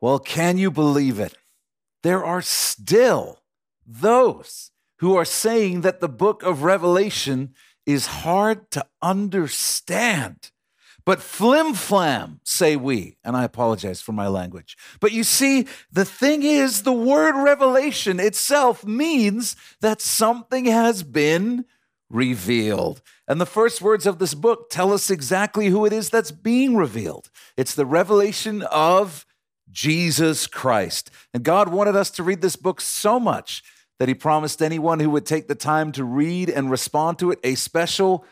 Well, can you believe it? There are still those who are saying that the book of Revelation is hard to understand. But flim flam, say we, and I apologize for my language. But you see, the thing is, the word revelation itself means that something has been revealed. And the first words of this book tell us exactly who it is that's being revealed. It's the revelation of Jesus Christ. And God wanted us to read this book so much that He promised anyone who would take the time to read and respond to it a special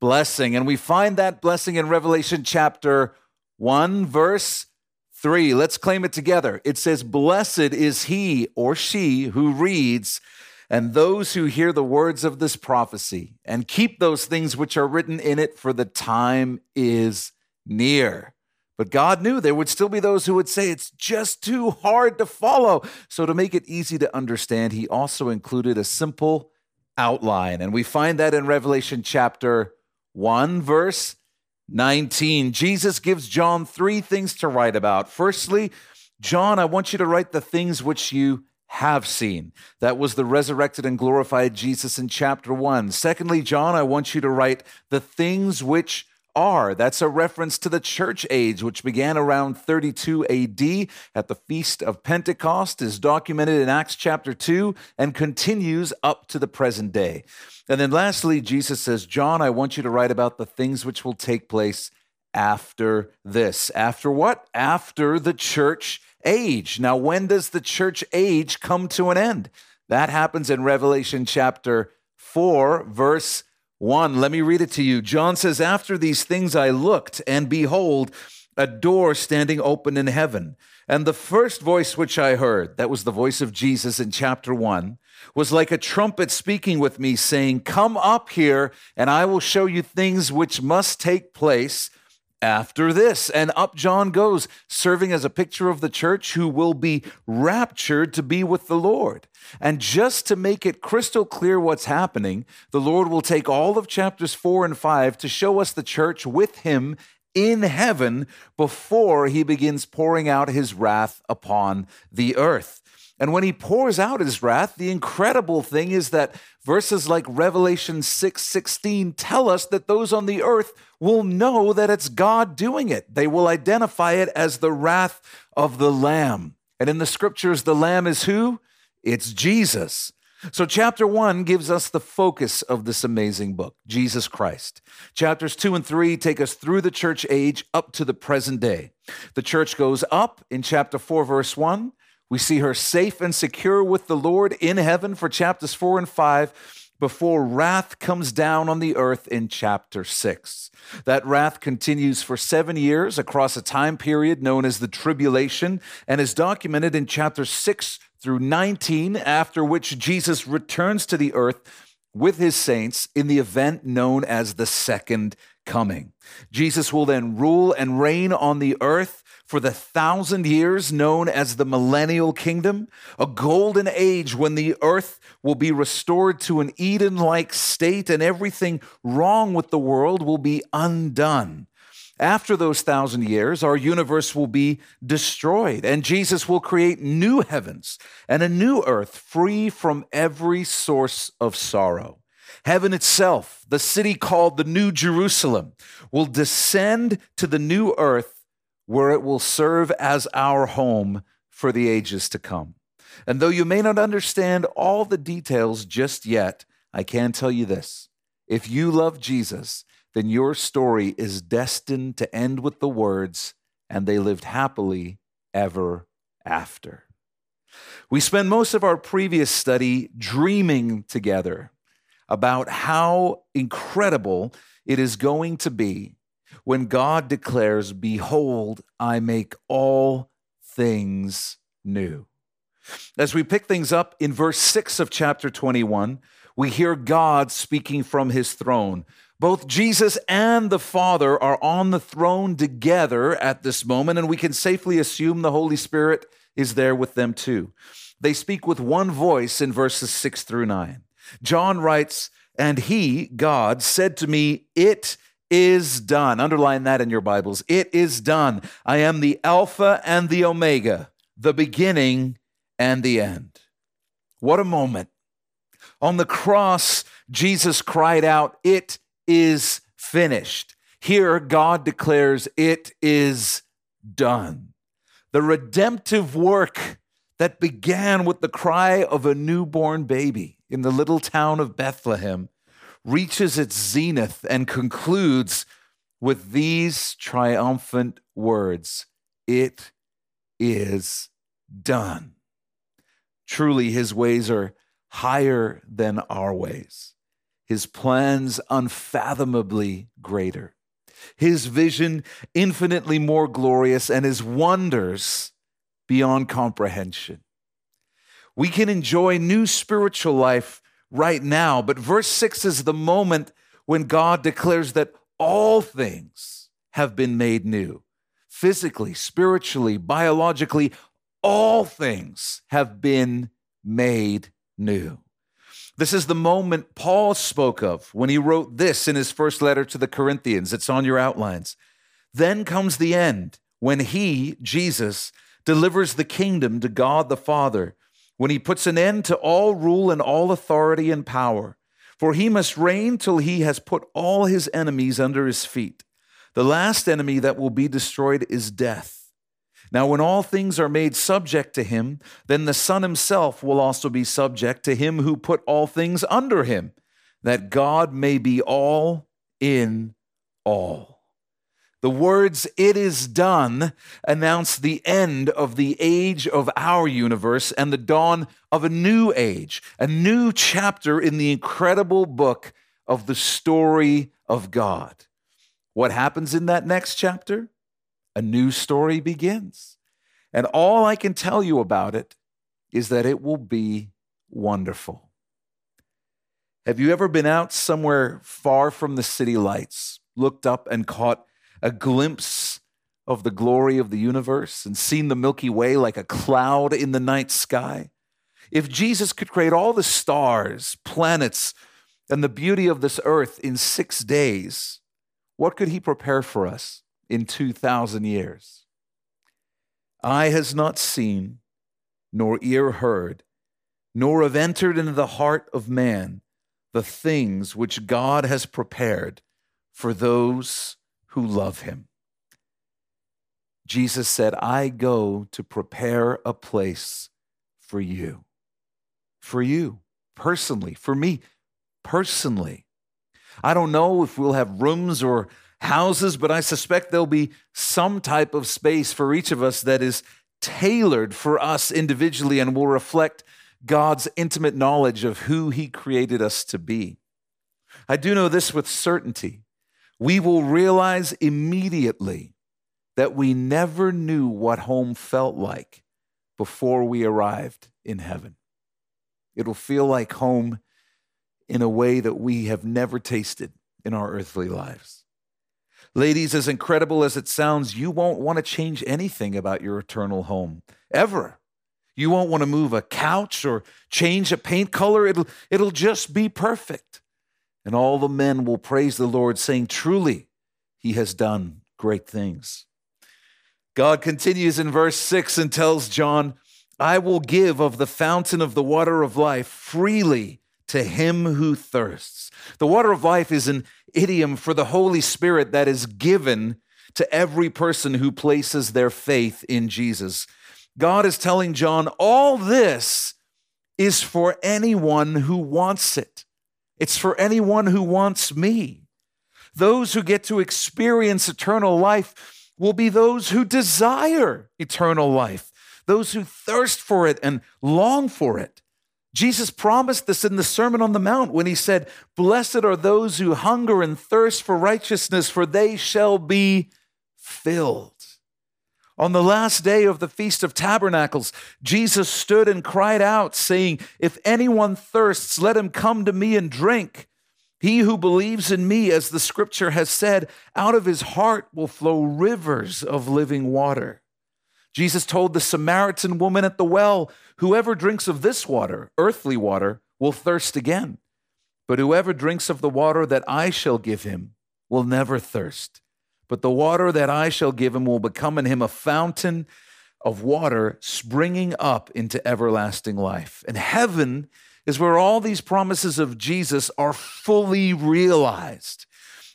blessing. And we find that blessing in Revelation chapter 1, verse 3. Let's claim it together. It says, Blessed is he or she who reads, and those who hear the words of this prophecy, and keep those things which are written in it, for the time is near. But God knew there would still be those who would say it's just too hard to follow. So, to make it easy to understand, he also included a simple outline. And we find that in Revelation chapter 1, verse 19. Jesus gives John three things to write about. Firstly, John, I want you to write the things which you have seen. That was the resurrected and glorified Jesus in chapter 1. Secondly, John, I want you to write the things which are. That's a reference to the church age, which began around 32 AD at the Feast of Pentecost, is documented in Acts chapter 2, and continues up to the present day. And then lastly, Jesus says, John, I want you to write about the things which will take place after this. After what? After the church age. Now, when does the church age come to an end? That happens in Revelation chapter 4, verse 1. Let me read it to you. John says, After these things I looked, and behold, a door standing open in heaven. And the first voice which I heard, that was the voice of Jesus in chapter 1, was like a trumpet speaking with me, saying, Come up here, and I will show you things which must take place after this. And up John goes, serving as a picture of the church who will be raptured to be with the Lord. And just to make it crystal clear what's happening, the Lord will take all of chapters four and five to show us the church with him in heaven before he begins pouring out his wrath upon the earth. And when he pours out his wrath, the incredible thing is that verses like Revelation 6 16 tell us that those on the earth will know that it's God doing it. They will identify it as the wrath of the Lamb. And in the scriptures, the Lamb is who? It's Jesus. So, chapter one gives us the focus of this amazing book, Jesus Christ. Chapters two and three take us through the church age up to the present day. The church goes up in chapter four, verse one. We see her safe and secure with the Lord in heaven for chapters four and five before wrath comes down on the earth in chapter 6. That wrath continues for seven years across a time period known as the tribulation and is documented in chapter 6 through 19, after which Jesus returns to the earth with his saints in the event known as the second coming. Jesus will then rule and reign on the earth for the thousand years known as the millennial kingdom, a golden age when the earth will be restored to an Eden like state and everything wrong with the world will be undone. After those thousand years, our universe will be destroyed, and Jesus will create new heavens and a new earth free from every source of sorrow. Heaven itself, the city called the New Jerusalem, will descend to the new earth where it will serve as our home for the ages to come. And though you may not understand all the details just yet, I can tell you this. If you love Jesus, then your story is destined to end with the words, and they lived happily ever after. We spent most of our previous study dreaming together about how incredible it is going to be when God declares, Behold, I make all things new. As we pick things up in verse 6 of chapter 21, we hear God speaking from his throne. Both Jesus and the Father are on the throne together at this moment, and we can safely assume the Holy Spirit is there with them too. They speak with one voice in verses 6 through 9. John writes, And he, God, said to me, It is done. Underline that in your Bibles. It is done. I am the Alpha and the Omega, the beginning and the end. What a moment. On the cross, Jesus cried out, It is finished. Here, God declares, It is done. The redemptive work that began with the cry of a newborn baby in the little town of Bethlehem reaches its zenith and concludes with these triumphant words It is done. Truly, his ways are higher than our ways, his plans unfathomably greater, his vision infinitely more glorious, and his wonders beyond comprehension. We can enjoy new spiritual life right now. But verse 6 is the moment when God declares that all things have been made new. Physically, spiritually, biologically, all things have been made new. This is the moment Paul spoke of when he wrote this in his first letter to the Corinthians. It's on your outlines. Then comes the end when he, Jesus, delivers the kingdom to God the Father when he puts an end to all rule and all authority and power. For he must reign till he has put all his enemies under his feet. The last enemy that will be destroyed is death. Now, when all things are made subject to him, then the Son himself will also be subject to him who put all things under him, that God may be all in all. The words, it is done, announce the end of the age of our universe and the dawn of a new age, a new chapter in the incredible book of the story of God. What happens in that next chapter? A new story begins. And all I can tell you about it is that it will be wonderful. Have you ever been out somewhere far from the city lights, looked up and caught a glimpse of the glory of the universe and seen the Milky Way like a cloud in the night sky? If Jesus could create all the stars, planets, and the beauty of this earth in six days, what could he prepare for us in 2,000 years? Eye has not seen, nor ear heard, nor have entered into the heart of man the things which God has prepared for those who love him. Jesus said, I go to prepare a place for you. For you, personally, for me, personally. I don't know if we'll have rooms or houses, but I suspect there'll be some type of space for each of us that is tailored for us individually and will reflect God's intimate knowledge of who He created us to be. I do know this with certainty we will realize immediately that we never knew what home felt like before we arrived in heaven. It'll feel like home in a way that we have never tasted in our earthly lives. Ladies, as incredible as it sounds, you won't want to change anything about your eternal home, ever. You won't want to move a couch or change a paint color. It'll, it'll just be perfect. And all the men will praise the Lord, saying, Truly, he has done great things. God continues in verse 6 and tells John, I will give of the fountain of the water of life freely to him who thirsts. The water of life is an idiom for the Holy Spirit that is given to every person who places their faith in Jesus. God is telling John, all this is for anyone who wants it. It's for anyone who wants me. Those who get to experience eternal life will be those who desire eternal life, those who thirst for it and long for it. Jesus promised this in the Sermon on the Mount when he said, Blessed are those who hunger and thirst for righteousness, for they shall be filled. On the last day of the Feast of Tabernacles, Jesus stood and cried out, saying, If anyone thirsts, let him come to me and drink. He who believes in me, as the scripture has said, out of his heart will flow rivers of living water. Jesus told the Samaritan woman at the well, Whoever drinks of this water, earthly water, will thirst again. But whoever drinks of the water that I shall give him will never thirst, but the water that I shall give him will become in him a fountain of water springing up into everlasting life. And heaven is where all these promises of Jesus are fully realized.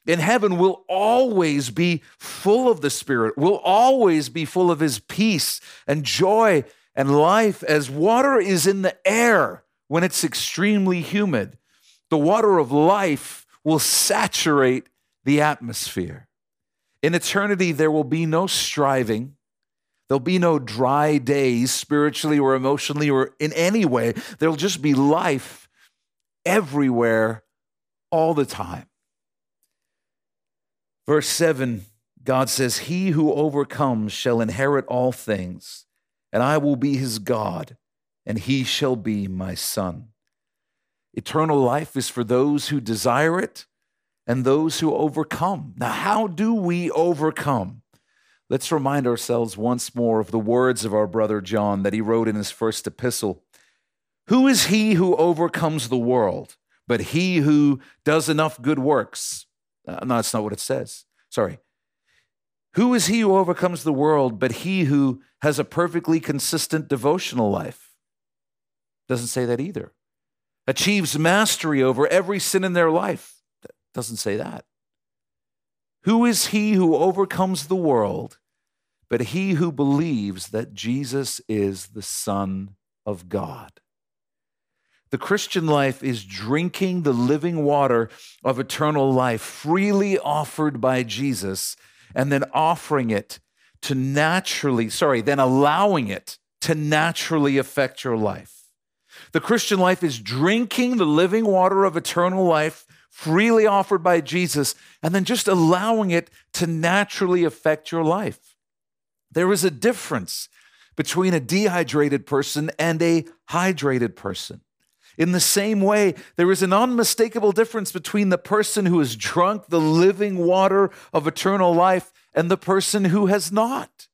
In heaven, we'll always be full of the Spirit. We'll always be full of His peace and joy and life, as water is in the air when it's extremely humid. The water of life will saturate the atmosphere. In eternity, there will be no striving. There'll be no dry days spiritually or emotionally or in any way. There'll just be life everywhere, all the time. Verse 7, God says, He who overcomes shall inherit all things, and I will be his God, and he shall be my son. Eternal life is for those who desire it and those who overcome. Now, how do we overcome? Let's remind ourselves once more of the words of our brother John that he wrote in his first epistle. Who is he who overcomes the world but he who does enough good works? Uh, no, that's not what it says. Sorry. Who is he who overcomes the world but he who has a perfectly consistent devotional life? Doesn't say that either. Achieves mastery over every sin in their life doesn't say that. Who is he who overcomes the world but he who believes that Jesus is the Son of God? The Christian life is drinking the living water of eternal life freely offered by Jesus and then offering it to naturally, sorry, then allowing it to naturally affect your life. The Christian life is drinking the living water of eternal life freely offered by Jesus, and then just allowing it to naturally affect your life. There is a difference between a dehydrated person and a hydrated person. In the same way, there is an unmistakable difference between the person who has drunk the living water of eternal life and the person who has not.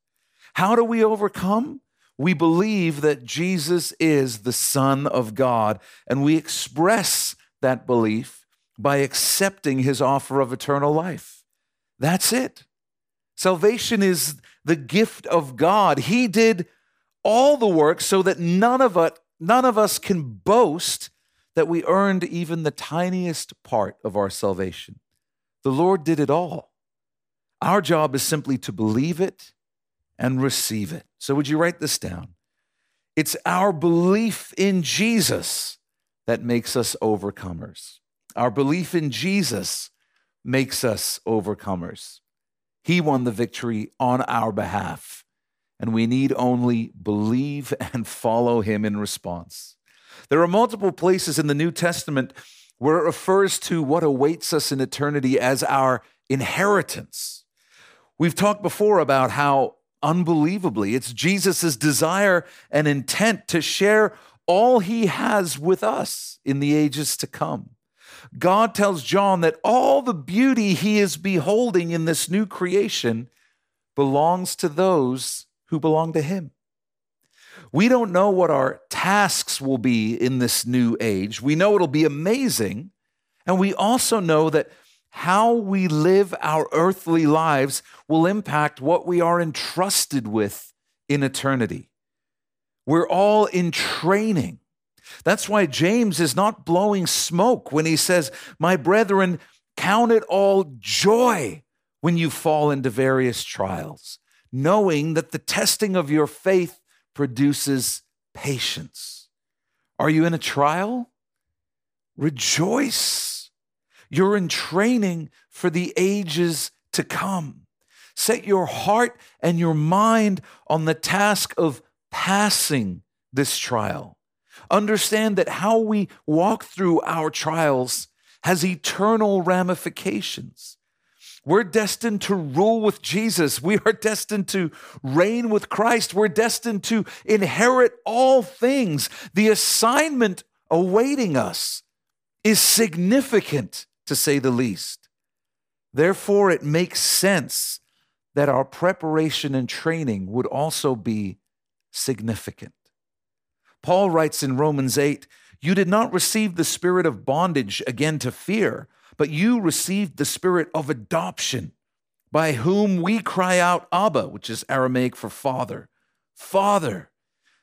How do we overcome? We believe that Jesus is the Son of God, and we express that belief by accepting his offer of eternal life. That's it. Salvation is the gift of God. He did all the work so that none of us, none of us can boast that we earned even the tiniest part of our salvation. The Lord did it all. Our job is simply to believe it and receive it. So, would you write this down? It's our belief in Jesus that makes us overcomers. Our belief in Jesus makes us overcomers. He won the victory on our behalf, and we need only believe and follow him in response. There are multiple places in the New Testament where it refers to what awaits us in eternity as our inheritance. We've talked before about how unbelievably it's Jesus' desire and intent to share all he has with us in the ages to come. God tells John that all the beauty he is beholding in this new creation belongs to those who belong to him. We don't know what our tasks will be in this new age. We know it'll be amazing. And we also know that how we live our earthly lives will impact what we are entrusted with in eternity. We're all in training. That's why James is not blowing smoke when he says, My brethren, count it all joy when you fall into various trials, knowing that the testing of your faith produces patience. Are you in a trial? Rejoice. You're in training for the ages to come. Set your heart and your mind on the task of passing this trial. Understand that how we walk through our trials has eternal ramifications. We're destined to rule with Jesus. We are destined to reign with Christ. We're destined to inherit all things. The assignment awaiting us is significant, to say the least. Therefore, it makes sense that our preparation and training would also be significant. Paul writes in Romans 8, You did not receive the spirit of bondage again to fear, but you received the spirit of adoption, by whom we cry out, Abba, which is Aramaic for Father. Father.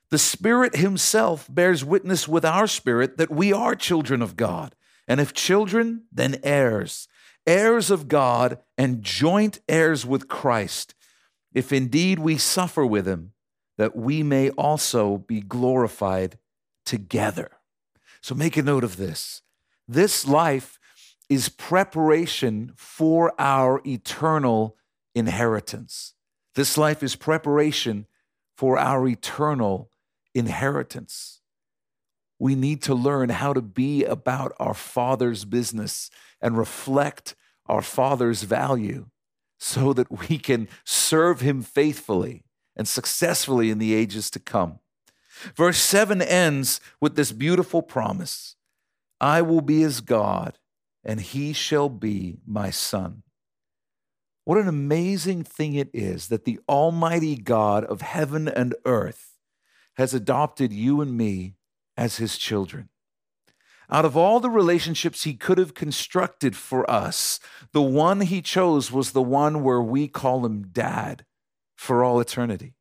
The Spirit Himself bears witness with our spirit that we are children of God. And if children, then heirs, heirs of God and joint heirs with Christ, if indeed we suffer with Him, that we may also be glorified together. So make a note of this. This life is preparation for our eternal inheritance. This life is preparation for our eternal inheritance. We need to learn how to be about our Father's business and reflect our Father's value so that we can serve Him faithfully and successfully in the ages to come. Verse 7 ends with this beautiful promise I will be his God, and he shall be my son. What an amazing thing it is that the Almighty God of heaven and earth has adopted you and me as his children. Out of all the relationships he could have constructed for us, the one he chose was the one where we call him dad for all eternity.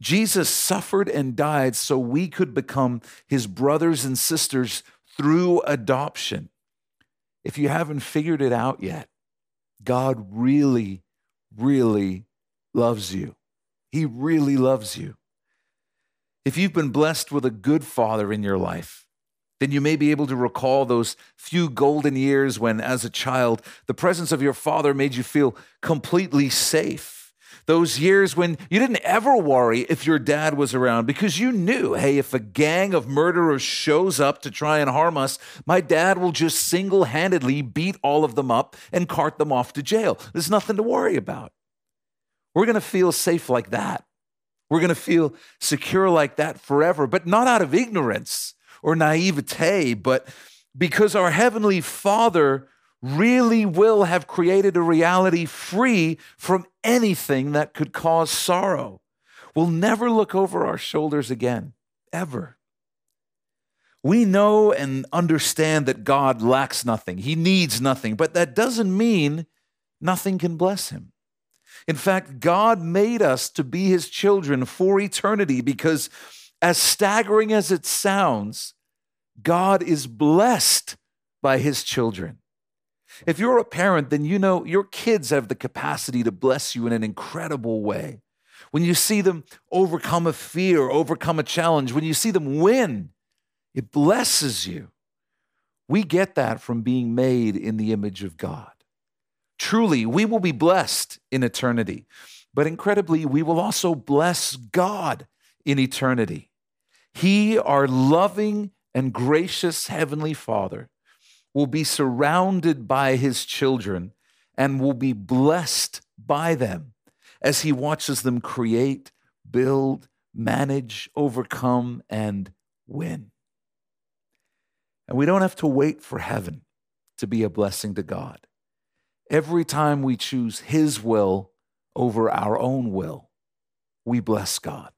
Jesus suffered and died so we could become his brothers and sisters through adoption. If you haven't figured it out yet, God really, really loves you. He really loves you. If you've been blessed with a good father in your life, then you may be able to recall those few golden years when, as a child, the presence of your father made you feel completely safe those years when you didn't ever worry if your dad was around because you knew, hey, if a gang of murderers shows up to try and harm us, my dad will just single handedly beat all of them up and cart them off to jail. There's nothing to worry about. We're going to feel safe like that. We're going to feel secure like that forever, but not out of ignorance or naivete, but because our Heavenly Father really will have created a reality free from anything that could cause sorrow. We'll never look over our shoulders again, ever. We know and understand that God lacks nothing, He needs nothing, but that doesn't mean nothing can bless Him. In fact, God made us to be His children for eternity because, as staggering as it sounds, God is blessed by His children. If you're a parent, then you know your kids have the capacity to bless you in an incredible way. When you see them overcome a fear, overcome a challenge, when you see them win, it blesses you. We get that from being made in the image of God. Truly, we will be blessed in eternity, but incredibly, we will also bless God in eternity. He, our loving and gracious Heavenly Father, will be surrounded by his children and will be blessed by them as he watches them create, build, manage, overcome, and win. And we don't have to wait for heaven to be a blessing to God. Every time we choose his will over our own will, we bless God.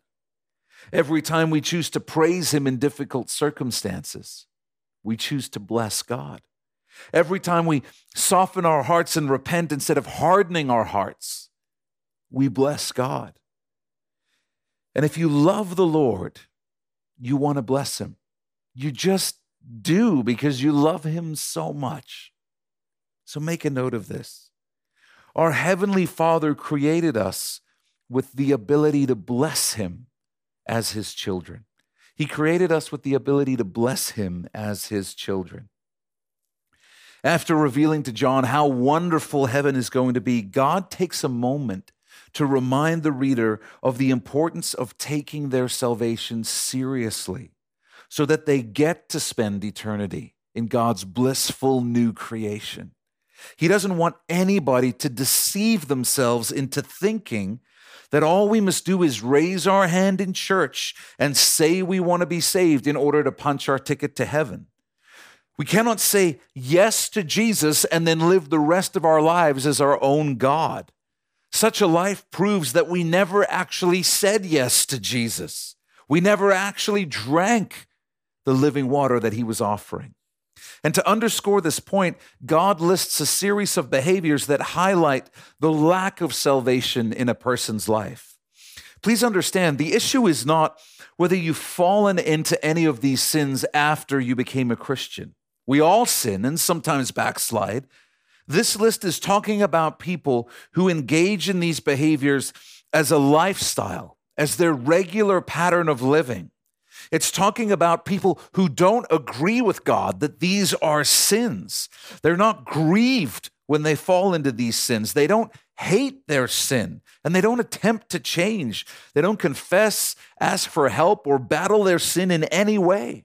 Every time we choose to praise him in difficult circumstances, we choose to bless God. Every time we soften our hearts and repent instead of hardening our hearts, we bless God. And if you love the Lord, you want to bless him. You just do because you love him so much. So make a note of this. Our Heavenly Father created us with the ability to bless him as his children. He created us with the ability to bless him as his children. After revealing to John how wonderful heaven is going to be, God takes a moment to remind the reader of the importance of taking their salvation seriously so that they get to spend eternity in God's blissful new creation. He doesn't want anybody to deceive themselves into thinking that all we must do is raise our hand in church and say we want to be saved in order to punch our ticket to heaven. We cannot say yes to Jesus and then live the rest of our lives as our own God. Such a life proves that we never actually said yes to Jesus. We never actually drank the living water that he was offering. And to underscore this point, God lists a series of behaviors that highlight the lack of salvation in a person's life. Please understand, the issue is not whether you've fallen into any of these sins after you became a Christian. We all sin and sometimes backslide. This list is talking about people who engage in these behaviors as a lifestyle, as their regular pattern of living. It's talking about people who don't agree with God that these are sins. They're not grieved when they fall into these sins. They don't hate their sin and they don't attempt to change. They don't confess, ask for help, or battle their sin in any way.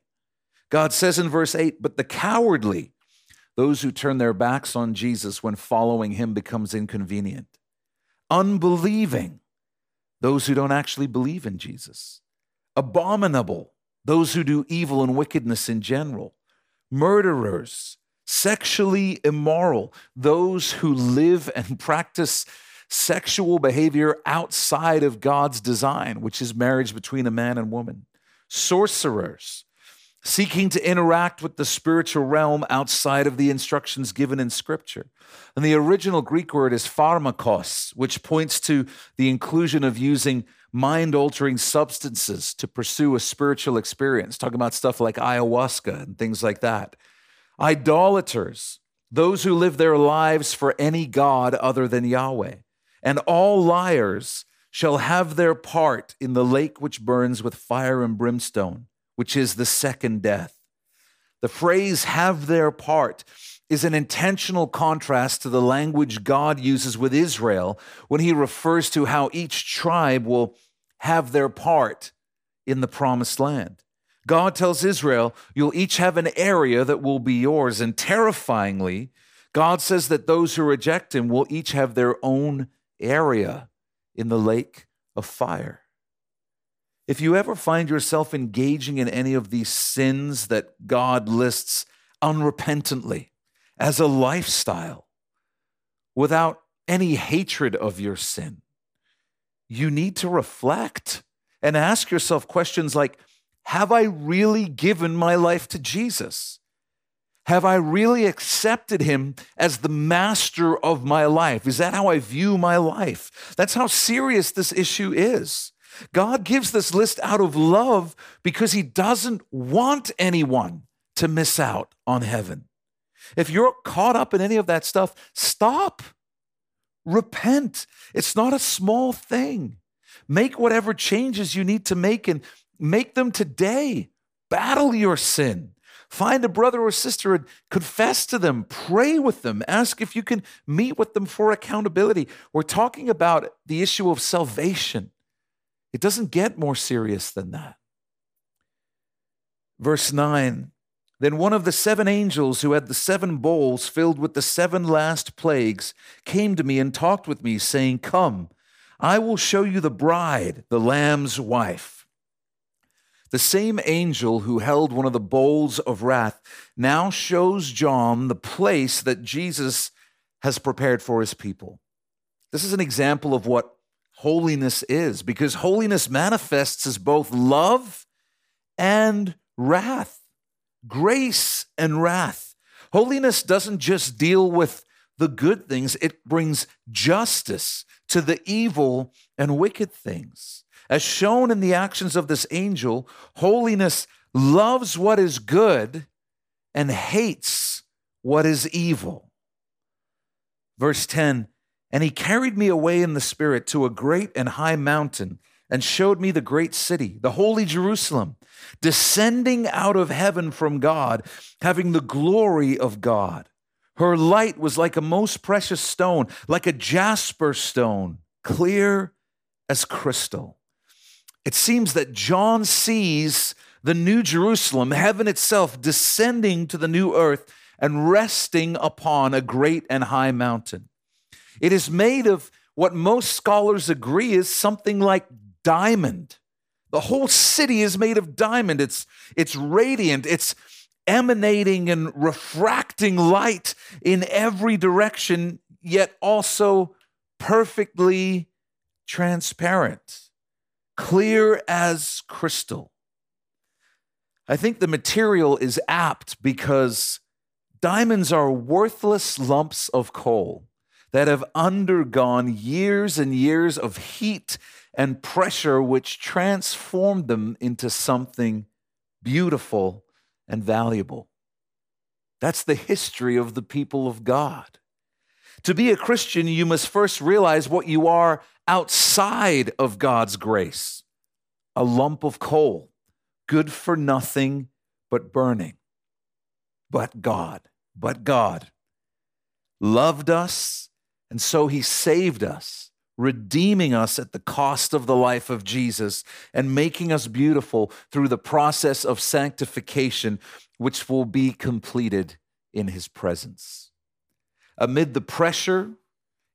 God says in verse 8, but the cowardly, those who turn their backs on Jesus when following him becomes inconvenient. Unbelieving, those who don't actually believe in Jesus. Abominable, those who do evil and wickedness in general. Murderers, sexually immoral, those who live and practice sexual behavior outside of God's design, which is marriage between a man and woman. Sorcerers, seeking to interact with the spiritual realm outside of the instructions given in Scripture. And the original Greek word is pharmakos, which points to the inclusion of using mind altering substances to pursue a spiritual experience, talking about stuff like ayahuasca and things like that. Idolaters, those who live their lives for any God other than Yahweh. And all liars shall have their part in the lake which burns with fire and brimstone which is the second death. The phrase have their part is an intentional contrast to the language God uses with Israel when he refers to how each tribe will have their part in the promised land. God tells Israel, You'll each have an area that will be yours. And terrifyingly, God says that those who reject him will each have their own area in the lake of fire. If you ever find yourself engaging in any of these sins that God lists unrepentantly as a lifestyle without any hatred of your sin, you need to reflect and ask yourself questions like Have I really given my life to Jesus? Have I really accepted him as the master of my life? Is that how I view my life? That's how serious this issue is. God gives this list out of love because he doesn't want anyone to miss out on heaven. If you're caught up in any of that stuff, stop. Repent. It's not a small thing. Make whatever changes you need to make and make them today. Battle your sin. Find a brother or sister and confess to them, pray with them, ask if you can meet with them for accountability. We're talking about the issue of salvation. It doesn't get more serious than that. Verse 9 Then one of the seven angels who had the seven bowls filled with the seven last plagues came to me and talked with me, saying, Come, I will show you the bride, the Lamb's wife. The same angel who held one of the bowls of wrath now shows John the place that Jesus has prepared for his people. This is an example of what holiness is, because holiness manifests as both love and wrath, grace and wrath. Holiness doesn't just deal with the good things, it brings justice to the evil and wicked things. As shown in the actions of this angel, holiness loves what is good and hates what is evil. Verse 10 and he carried me away in the Spirit to a great and high mountain and showed me the great city, the holy Jerusalem, descending out of heaven from God, having the glory of God. Her light was like a most precious stone, like a jasper stone, clear as crystal. It seems that John sees the new Jerusalem, heaven itself, descending to the new earth and resting upon a great and high mountain. It is made of what most scholars agree is something like diamond. The whole city is made of diamond. It's, it's radiant, it's emanating and refracting light in every direction, yet also perfectly transparent, clear as crystal. I think the material is apt because Diamonds are worthless lumps of coal that have undergone years and years of heat and pressure, which transformed them into something beautiful and valuable. That's the history of the people of God. To be a Christian, you must first realize what you are outside of God's grace a lump of coal, good for nothing but burning. But God, but God loved us, and so he saved us, redeeming us at the cost of the life of Jesus and making us beautiful through the process of sanctification, which will be completed in his presence. Amid the pressure,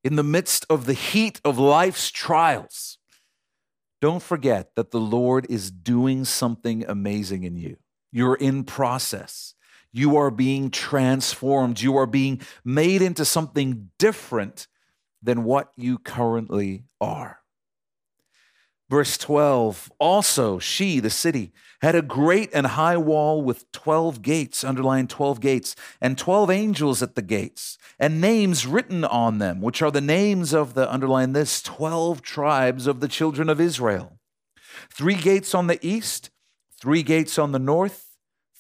in the midst of the heat of life's trials, don't forget that the Lord is doing something amazing in you. You're in process. You are being transformed. You are being made into something different than what you currently are. Verse 12 Also, she, the city, had a great and high wall with 12 gates, underlined 12 gates, and 12 angels at the gates, and names written on them, which are the names of the, underline this, 12 tribes of the children of Israel. Three gates on the east, three gates on the north,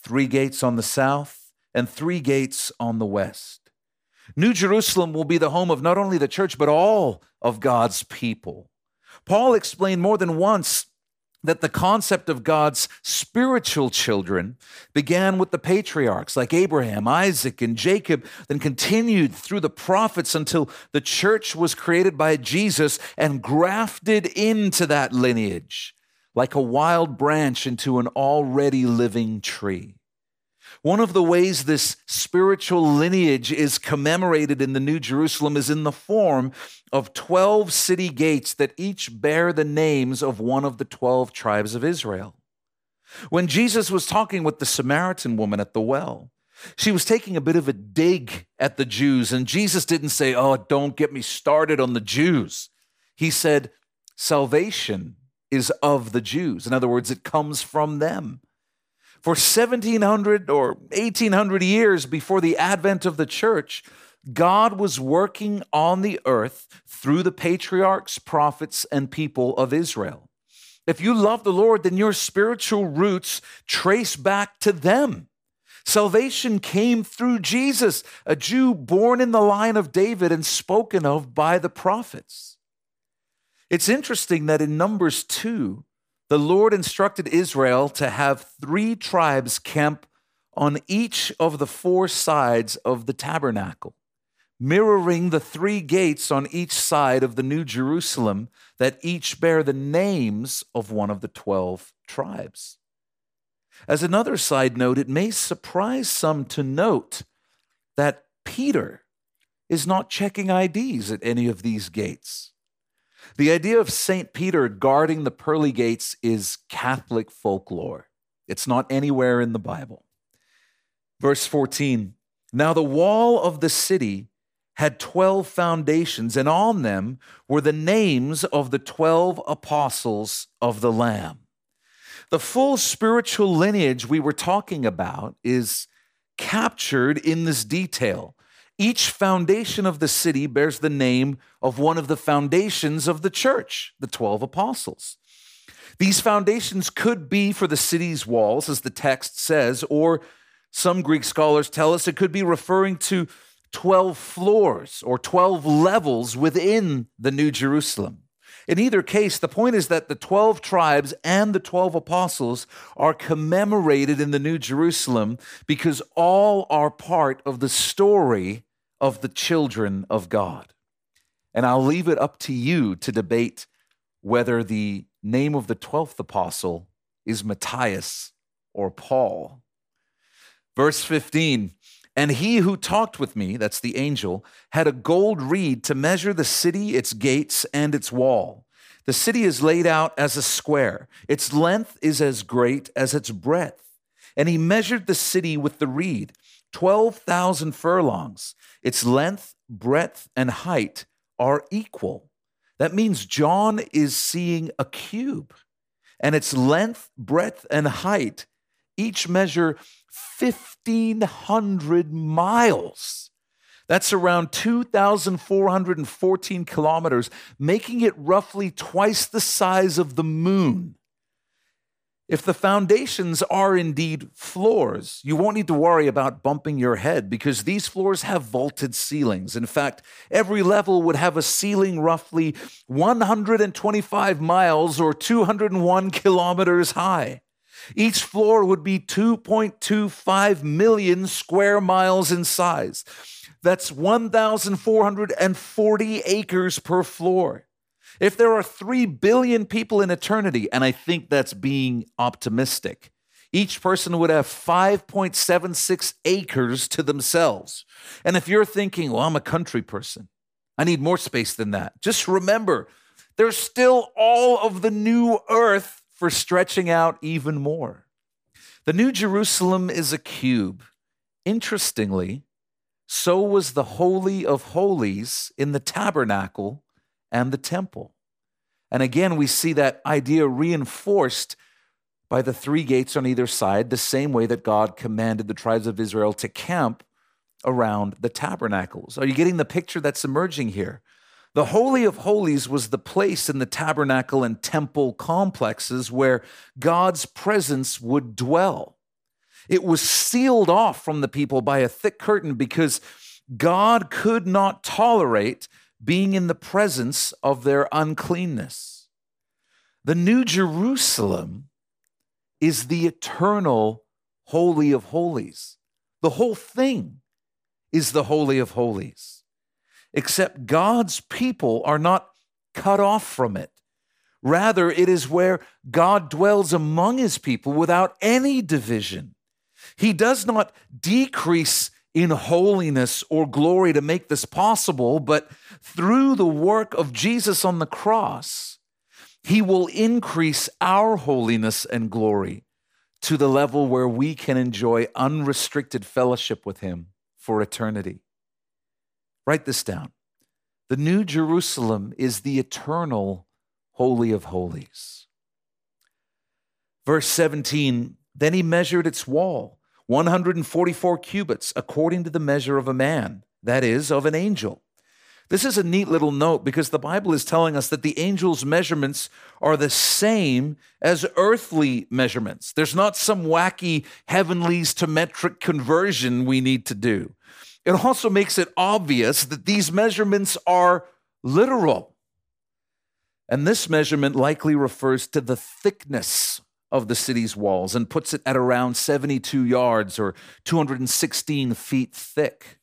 three gates on the south, and three gates on the west. New Jerusalem will be the home of not only the church, but all of God's people. Paul explained more than once that the concept of God's spiritual children began with the patriarchs like Abraham, Isaac, and Jacob, then continued through the prophets until the church was created by Jesus and grafted into that lineage like a wild branch into an already living tree. One of the ways this spiritual lineage is commemorated in the New Jerusalem is in the form of 12 city gates that each bear the names of one of the 12 tribes of Israel. When Jesus was talking with the Samaritan woman at the well, she was taking a bit of a dig at the Jews, and Jesus didn't say, Oh, don't get me started on the Jews. He said, Salvation is of the Jews. In other words, it comes from them. For 1700 or 1800 years before the advent of the church, God was working on the earth through the patriarchs, prophets, and people of Israel. If you love the Lord, then your spiritual roots trace back to them. Salvation came through Jesus, a Jew born in the line of David and spoken of by the prophets. It's interesting that in Numbers 2, the Lord instructed Israel to have three tribes camp on each of the four sides of the tabernacle, mirroring the three gates on each side of the New Jerusalem that each bear the names of one of the 12 tribes. As another side note, it may surprise some to note that Peter is not checking IDs at any of these gates. The idea of St. Peter guarding the pearly gates is Catholic folklore. It's not anywhere in the Bible. Verse 14 Now the wall of the city had 12 foundations, and on them were the names of the 12 apostles of the Lamb. The full spiritual lineage we were talking about is captured in this detail. Each foundation of the city bears the name of one of the foundations of the church, the 12 apostles. These foundations could be for the city's walls, as the text says, or some Greek scholars tell us it could be referring to 12 floors or 12 levels within the New Jerusalem. In either case, the point is that the 12 tribes and the 12 apostles are commemorated in the New Jerusalem because all are part of the story of the children of God. And I'll leave it up to you to debate whether the name of the 12th apostle is Matthias or Paul. Verse 15 And he who talked with me, that's the angel, had a gold reed to measure the city, its gates, and its wall. The city is laid out as a square, its length is as great as its breadth. And he measured the city with the reed 12,000 furlongs. Its length, breadth, and height are equal. That means John is seeing a cube, and its length, breadth, and height each measure 1,500 miles. That's around 2,414 kilometers, making it roughly twice the size of the moon. If the foundations are indeed floors, you won't need to worry about bumping your head because these floors have vaulted ceilings. In fact, every level would have a ceiling roughly 125 miles or 201 kilometers high. Each floor would be 2.25 million square miles in size. That's 1,440 acres per floor. If there are 3 billion people in eternity, and I think that's being optimistic, each person would have 5.76 acres to themselves. And if you're thinking, well, I'm a country person, I need more space than that, just remember there's still all of the new earth for stretching out even more. The New Jerusalem is a cube. Interestingly, so was the Holy of Holies in the tabernacle and the temple. And again, we see that idea reinforced by the three gates on either side, the same way that God commanded the tribes of Israel to camp around the tabernacles. Are you getting the picture that's emerging here? The Holy of Holies was the place in the tabernacle and temple complexes where God's presence would dwell. It was sealed off from the people by a thick curtain because God could not tolerate being in the presence of their uncleanness. The New Jerusalem is the eternal Holy of Holies. The whole thing is the Holy of Holies, except God's people are not cut off from it. Rather, it is where God dwells among his people without any division. He does not decrease in holiness or glory to make this possible, but through the work of Jesus on the cross, he will increase our holiness and glory to the level where we can enjoy unrestricted fellowship with him for eternity. Write this down. The New Jerusalem is the eternal Holy of Holies. Verse 17 Then he measured its wall 144 cubits, according to the measure of a man, that is, of an angel. This is a neat little note because the Bible is telling us that the angel's measurements are the same as earthly measurements. There's not some wacky heavenlies to metric conversion we need to do. It also makes it obvious that these measurements are literal. And this measurement likely refers to the thickness of the city's walls and puts it at around 72 yards or 216 feet thick.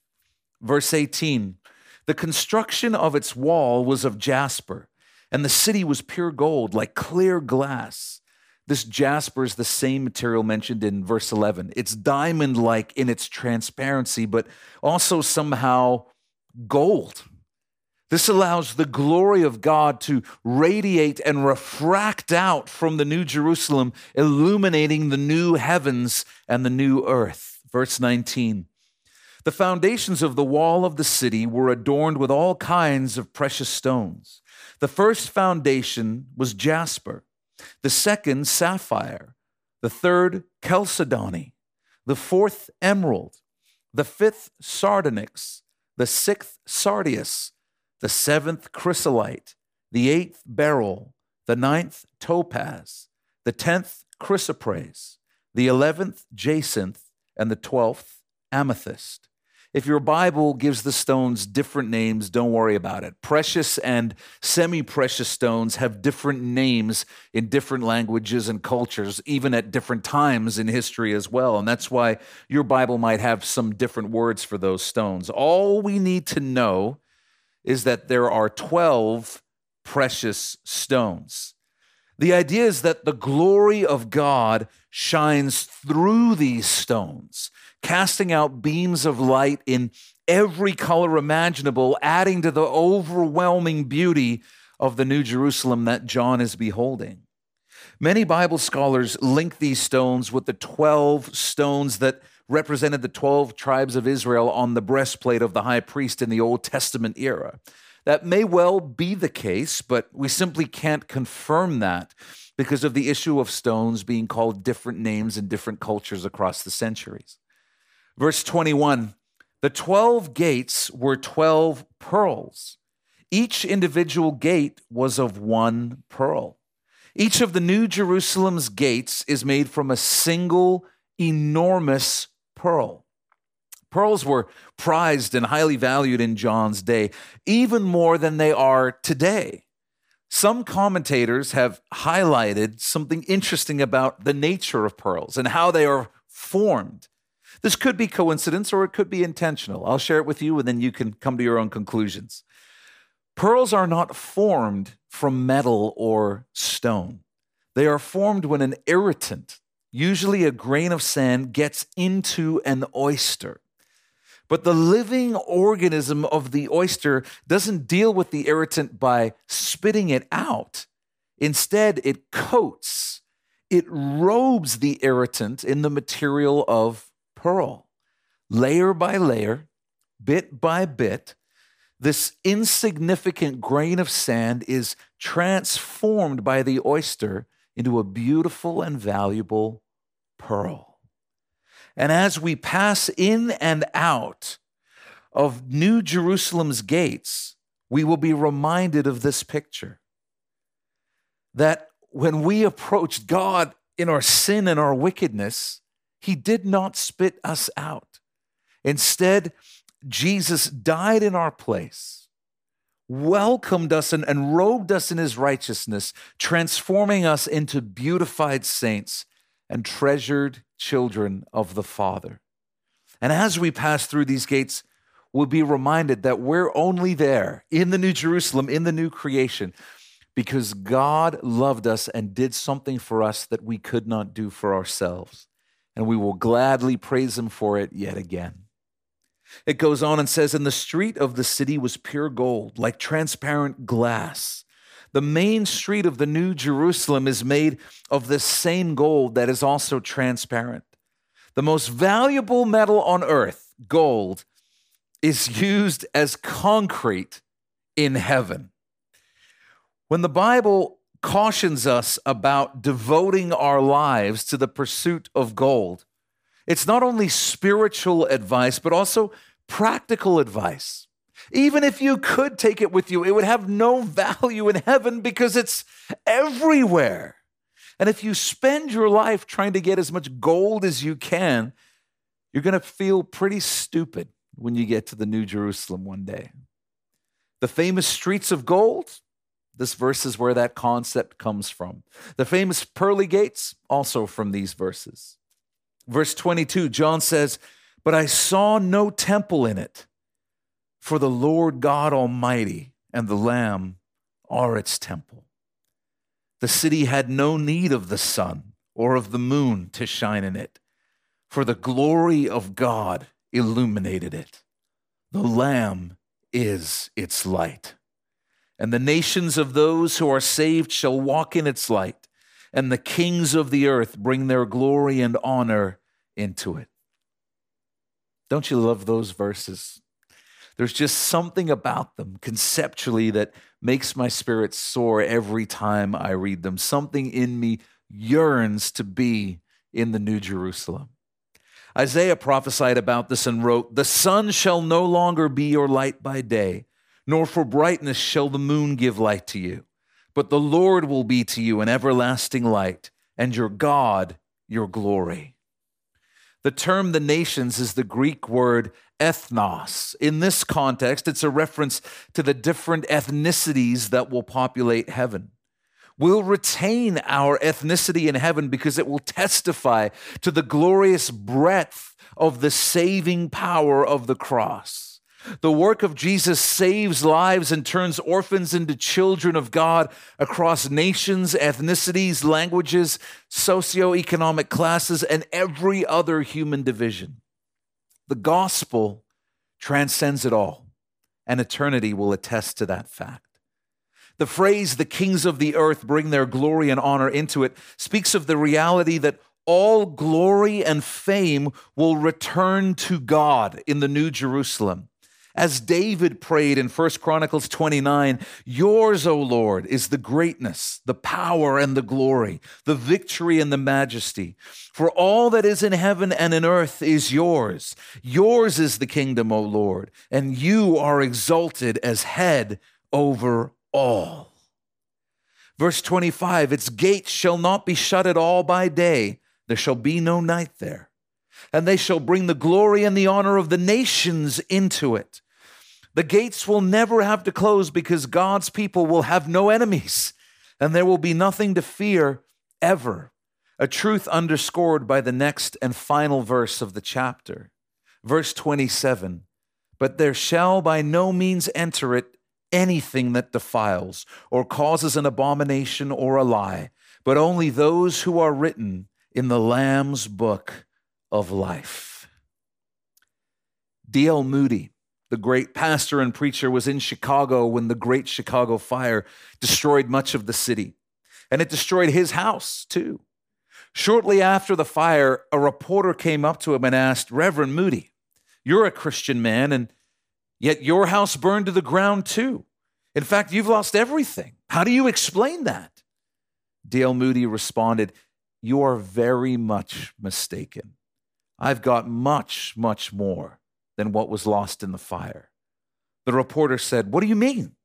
Verse 18 The construction of its wall was of jasper, and the city was pure gold, like clear glass. This jasper is the same material mentioned in verse 11. It's diamond like in its transparency, but also somehow gold. This allows the glory of God to radiate and refract out from the New Jerusalem, illuminating the new heavens and the new earth. Verse 19 The foundations of the wall of the city were adorned with all kinds of precious stones. The first foundation was jasper, the second, sapphire, the third, chalcedony, the fourth, emerald, the fifth, sardonyx, the sixth, sardius the seventh chrysolite, the eighth beryl, the ninth topaz, the tenth chrysoprase, the eleventh jacinth, and the twelfth amethyst. If your Bible gives the stones different names, don't worry about it. Precious and semi precious stones have different names in different languages and cultures, even at different times in history as well. And that's why your Bible might have some different words for those stones. All we need to know is that there are 12 precious stones. The idea is that the glory of God shines through these stones, casting out beams of light in every color imaginable, adding to the overwhelming beauty of the New Jerusalem that John is beholding. Many Bible scholars link these stones with the 12 stones that represented the 12 tribes of Israel on the breastplate of the high priest in the Old Testament era. That may well be the case, but we simply can't confirm that because of the issue of stones being called different names in different cultures across the centuries. Verse 21 The 12 gates were 12 pearls. Each individual gate was of one pearl. Each of the New Jerusalem's gates is made from a single enormous pearl. Pearls were prized and highly valued in John's day, even more than they are today. Some commentators have highlighted something interesting about the nature of pearls and how they are formed. This could be coincidence or it could be intentional. I'll share it with you and then you can come to your own conclusions. Pearls are not formed from metal or stone. They are formed when an irritant, usually a grain of sand, gets into an oyster. But the living organism of the oyster doesn't deal with the irritant by spitting it out. Instead, it coats, it robes the irritant in the material of pearl. Layer by layer, bit by bit, this insignificant grain of sand is transformed by the oyster into a beautiful and valuable pearl. And as we pass in and out of New Jerusalem's gates, we will be reminded of this picture. That when we approached God in our sin and our wickedness, He did not spit us out. Instead, Jesus died in our place, welcomed us and, and robed us in His righteousness, transforming us into beautified saints and treasured children of the Father. And as we pass through these gates, we'll be reminded that we're only there in the New Jerusalem, in the new creation, because God loved us and did something for us that we could not do for ourselves. And we will gladly praise Him for it yet again. It goes on and says, And the street of the city was pure gold, like transparent glass the main street of the New Jerusalem is made of the same gold that is also transparent. The most valuable metal on earth, gold, is used as concrete in heaven. When the Bible cautions us about devoting our lives to the pursuit of gold, it's not only spiritual advice, but also practical advice. Even if you could take it with you, it would have no value in heaven because it's everywhere. And if you spend your life trying to get as much gold as you can, you're going to feel pretty stupid when you get to the New Jerusalem one day. The famous streets of gold, this verse is where that concept comes from. The famous pearly gates, also from these verses. Verse 22, John says, But I saw no temple in it for the Lord God Almighty and the Lamb are its temple. The city had no need of the sun or of the moon to shine in it, for the glory of God illuminated it. The Lamb is its light. And the nations of those who are saved shall walk in its light, and the kings of the earth bring their glory and honor into it. Don't you love those verses? There's just something about them conceptually that makes my spirit soar every time I read them. Something in me yearns to be in the New Jerusalem. Isaiah prophesied about this and wrote, The sun shall no longer be your light by day, nor for brightness shall the moon give light to you. But the Lord will be to you an everlasting light, and your God your glory. The term the nations is the Greek word ethnos. In this context, it's a reference to the different ethnicities that will populate heaven. We'll retain our ethnicity in heaven because it will testify to the glorious breadth of the saving power of the cross. The work of Jesus saves lives and turns orphans into children of God across nations, ethnicities, languages, socioeconomic classes, and every other human division. The gospel transcends it all, and eternity will attest to that fact. The phrase, the kings of the earth bring their glory and honor into it, speaks of the reality that all glory and fame will return to God in the New Jerusalem As David prayed in 1 Chronicles 29, Yours, O Lord, is the greatness, the power, and the glory, the victory and the majesty. For all that is in heaven and in earth is yours. Yours is the kingdom, O Lord, and you are exalted as head over all. Verse 25 Its gates shall not be shut at all by day, there shall be no night there. And they shall bring the glory and the honor of the nations into it. The gates will never have to close because God's people will have no enemies, and there will be nothing to fear ever. A truth underscored by the next and final verse of the chapter. Verse 27 But there shall by no means enter it anything that defiles or causes an abomination or a lie, but only those who are written in the Lamb's book of life. D.L. Moody, the great pastor and preacher, was in Chicago when the Great Chicago Fire destroyed much of the city, and it destroyed his house too. Shortly after the fire, a reporter came up to him and asked, Reverend Moody, you're a Christian man, and Yet your house burned to the ground too. In fact, you've lost everything. How do you explain that? D.L. Moody responded, You are very much mistaken. I've got much, much more than what was lost in the fire. The reporter said, What do you mean?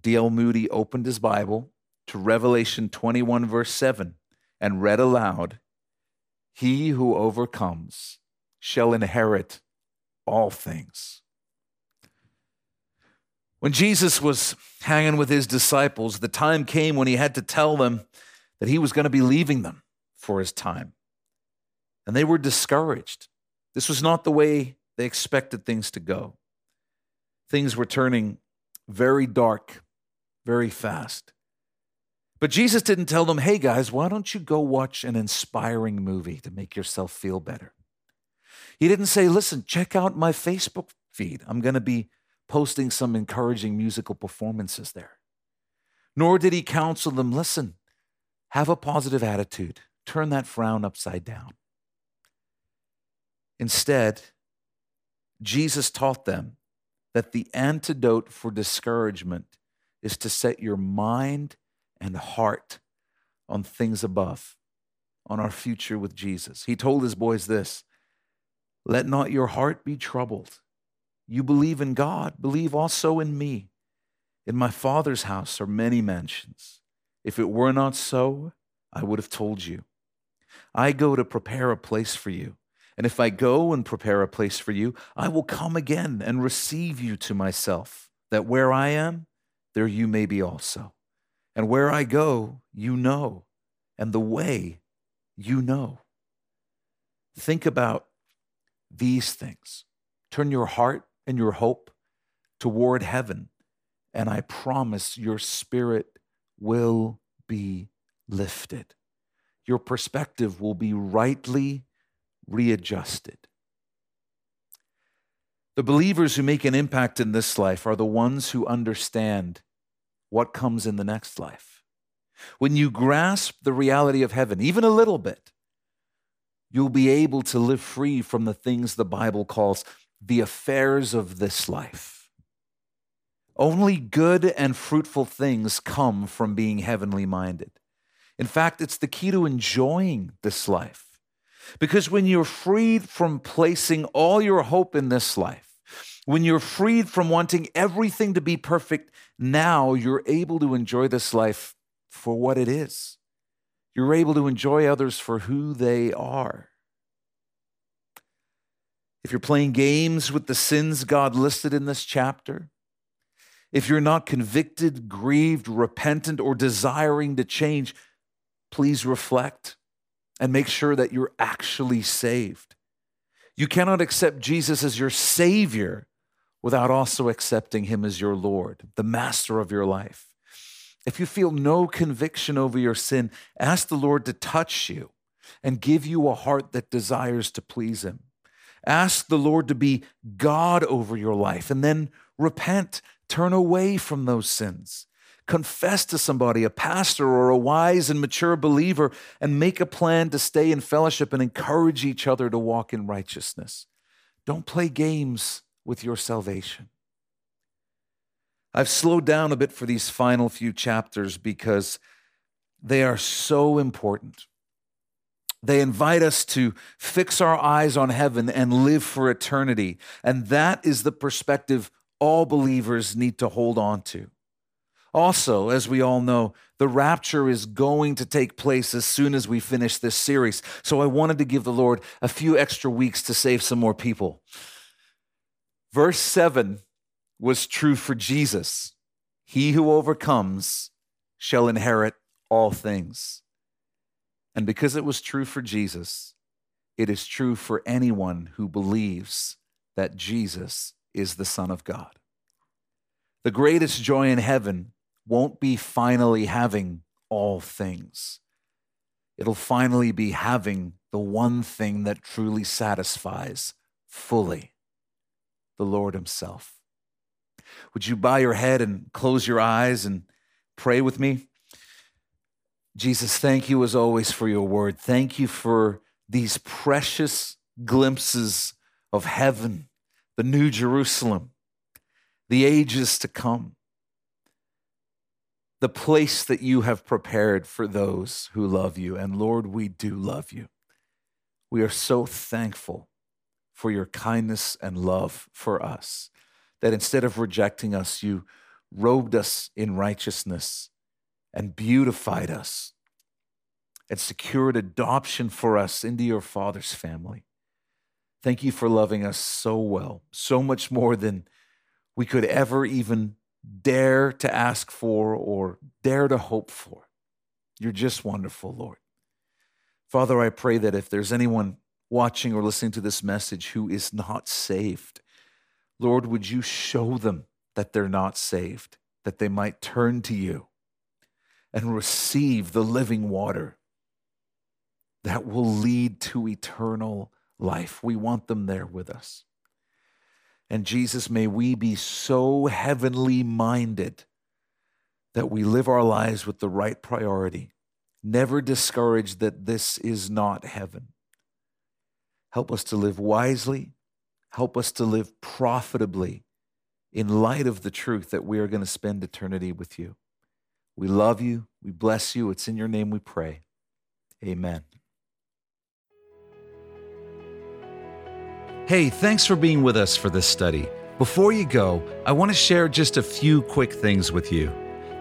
D.L. Moody opened his Bible to Revelation 21, verse 7, and read aloud, He who overcomes shall inherit all things. When Jesus was hanging with his disciples, the time came when he had to tell them that he was going to be leaving them for his time. And they were discouraged. This was not the way they expected things to go. Things were turning very dark very fast. But Jesus didn't tell them, hey guys, why don't you go watch an inspiring movie to make yourself feel better? He didn't say, listen, check out my Facebook feed. I'm going to be posting some encouraging musical performances there. Nor did he counsel them listen, have a positive attitude, turn that frown upside down. Instead, Jesus taught them that the antidote for discouragement is to set your mind and heart on things above, on our future with Jesus. He told his boys this Let not your heart be troubled. You believe in God, believe also in me. In my Father's house are many mansions. If it were not so, I would have told you. I go to prepare a place for you. And if I go and prepare a place for you, I will come again and receive you to myself, that where I am, there you may be also. And where I go, you know, and the way you know. Think about these things. Turn your heart and your hope toward heaven. And I promise your spirit will be lifted. Your perspective will be rightly readjusted. The believers who make an impact in this life are the ones who understand what comes in the next life. When you grasp the reality of heaven, even a little bit, you'll be able to live free from the things the Bible calls the affairs of this life. Only good and fruitful things come from being heavenly minded. In fact, it's the key to enjoying this life. Because when you're freed from placing all your hope in this life, when you're freed from wanting everything to be perfect, now you're able to enjoy this life for what it is. You're able to enjoy others for who they are. If you're playing games with the sins God listed in this chapter, if you're not convicted, grieved, repentant, or desiring to change, please reflect and make sure that you're actually saved. You cannot accept Jesus as your Savior without also accepting Him as your Lord, the master of your life. If you feel no conviction over your sin, ask the Lord to touch you and give you a heart that desires to please Him. Ask the Lord to be God over your life and then repent. Turn away from those sins. Confess to somebody, a pastor or a wise and mature believer, and make a plan to stay in fellowship and encourage each other to walk in righteousness. Don't play games with your salvation. I've slowed down a bit for these final few chapters because they are so important. They invite us to fix our eyes on heaven and live for eternity. And that is the perspective all believers need to hold on to. Also, as we all know, the rapture is going to take place as soon as we finish this series. So I wanted to give the Lord a few extra weeks to save some more people. Verse 7 was true for Jesus He who overcomes shall inherit all things. And because it was true for Jesus, it is true for anyone who believes that Jesus is the Son of God. The greatest joy in heaven won't be finally having all things. It'll finally be having the one thing that truly satisfies fully the Lord Himself. Would you bow your head and close your eyes and pray with me? Jesus, thank you as always for your word. Thank you for these precious glimpses of heaven, the New Jerusalem, the ages to come, the place that you have prepared for those who love you. And Lord, we do love you. We are so thankful for your kindness and love for us, that instead of rejecting us, you robed us in righteousness and beautified us and secured adoption for us into your Father's family. Thank you for loving us so well, so much more than we could ever even dare to ask for or dare to hope for. You're just wonderful, Lord. Father, I pray that if there's anyone watching or listening to this message who is not saved, Lord, would you show them that they're not saved, that they might turn to you and receive the living water that will lead to eternal life. We want them there with us. And Jesus, may we be so heavenly minded that we live our lives with the right priority, never discouraged that this is not heaven. Help us to live wisely, help us to live profitably in light of the truth that we are going to spend eternity with you. We love you. We bless you. It's in your name we pray. Amen. Hey, thanks for being with us for this study. Before you go, I want to share just a few quick things with you.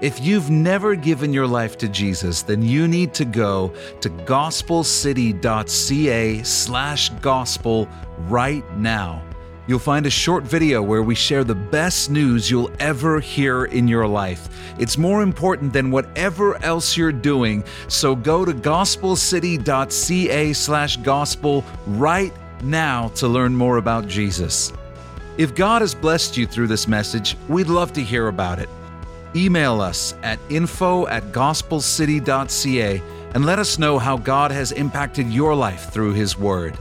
If you've never given your life to Jesus, then you need to go to gospelcity.ca slash gospel right now You'll find a short video where we share the best news you'll ever hear in your life. It's more important than whatever else you're doing, so go to gospelcity.ca/gospel right now to learn more about Jesus. If God has blessed you through this message, we'd love to hear about it. Email us at info at gospelcity.ca and let us know how God has impacted your life through His Word.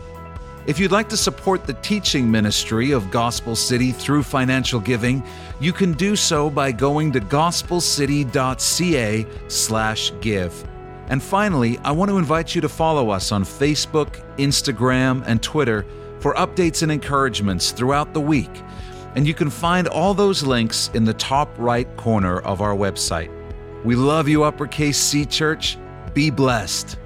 If you'd like to support the teaching ministry of Gospel City through financial giving, you can do so by going to gospelcity.ca/give. And finally, I want to invite you to follow us on Facebook, Instagram, and Twitter for updates and encouragements throughout the week. And you can find all those links in the top right corner of our website. We love you, Uppercase C Church. Be blessed.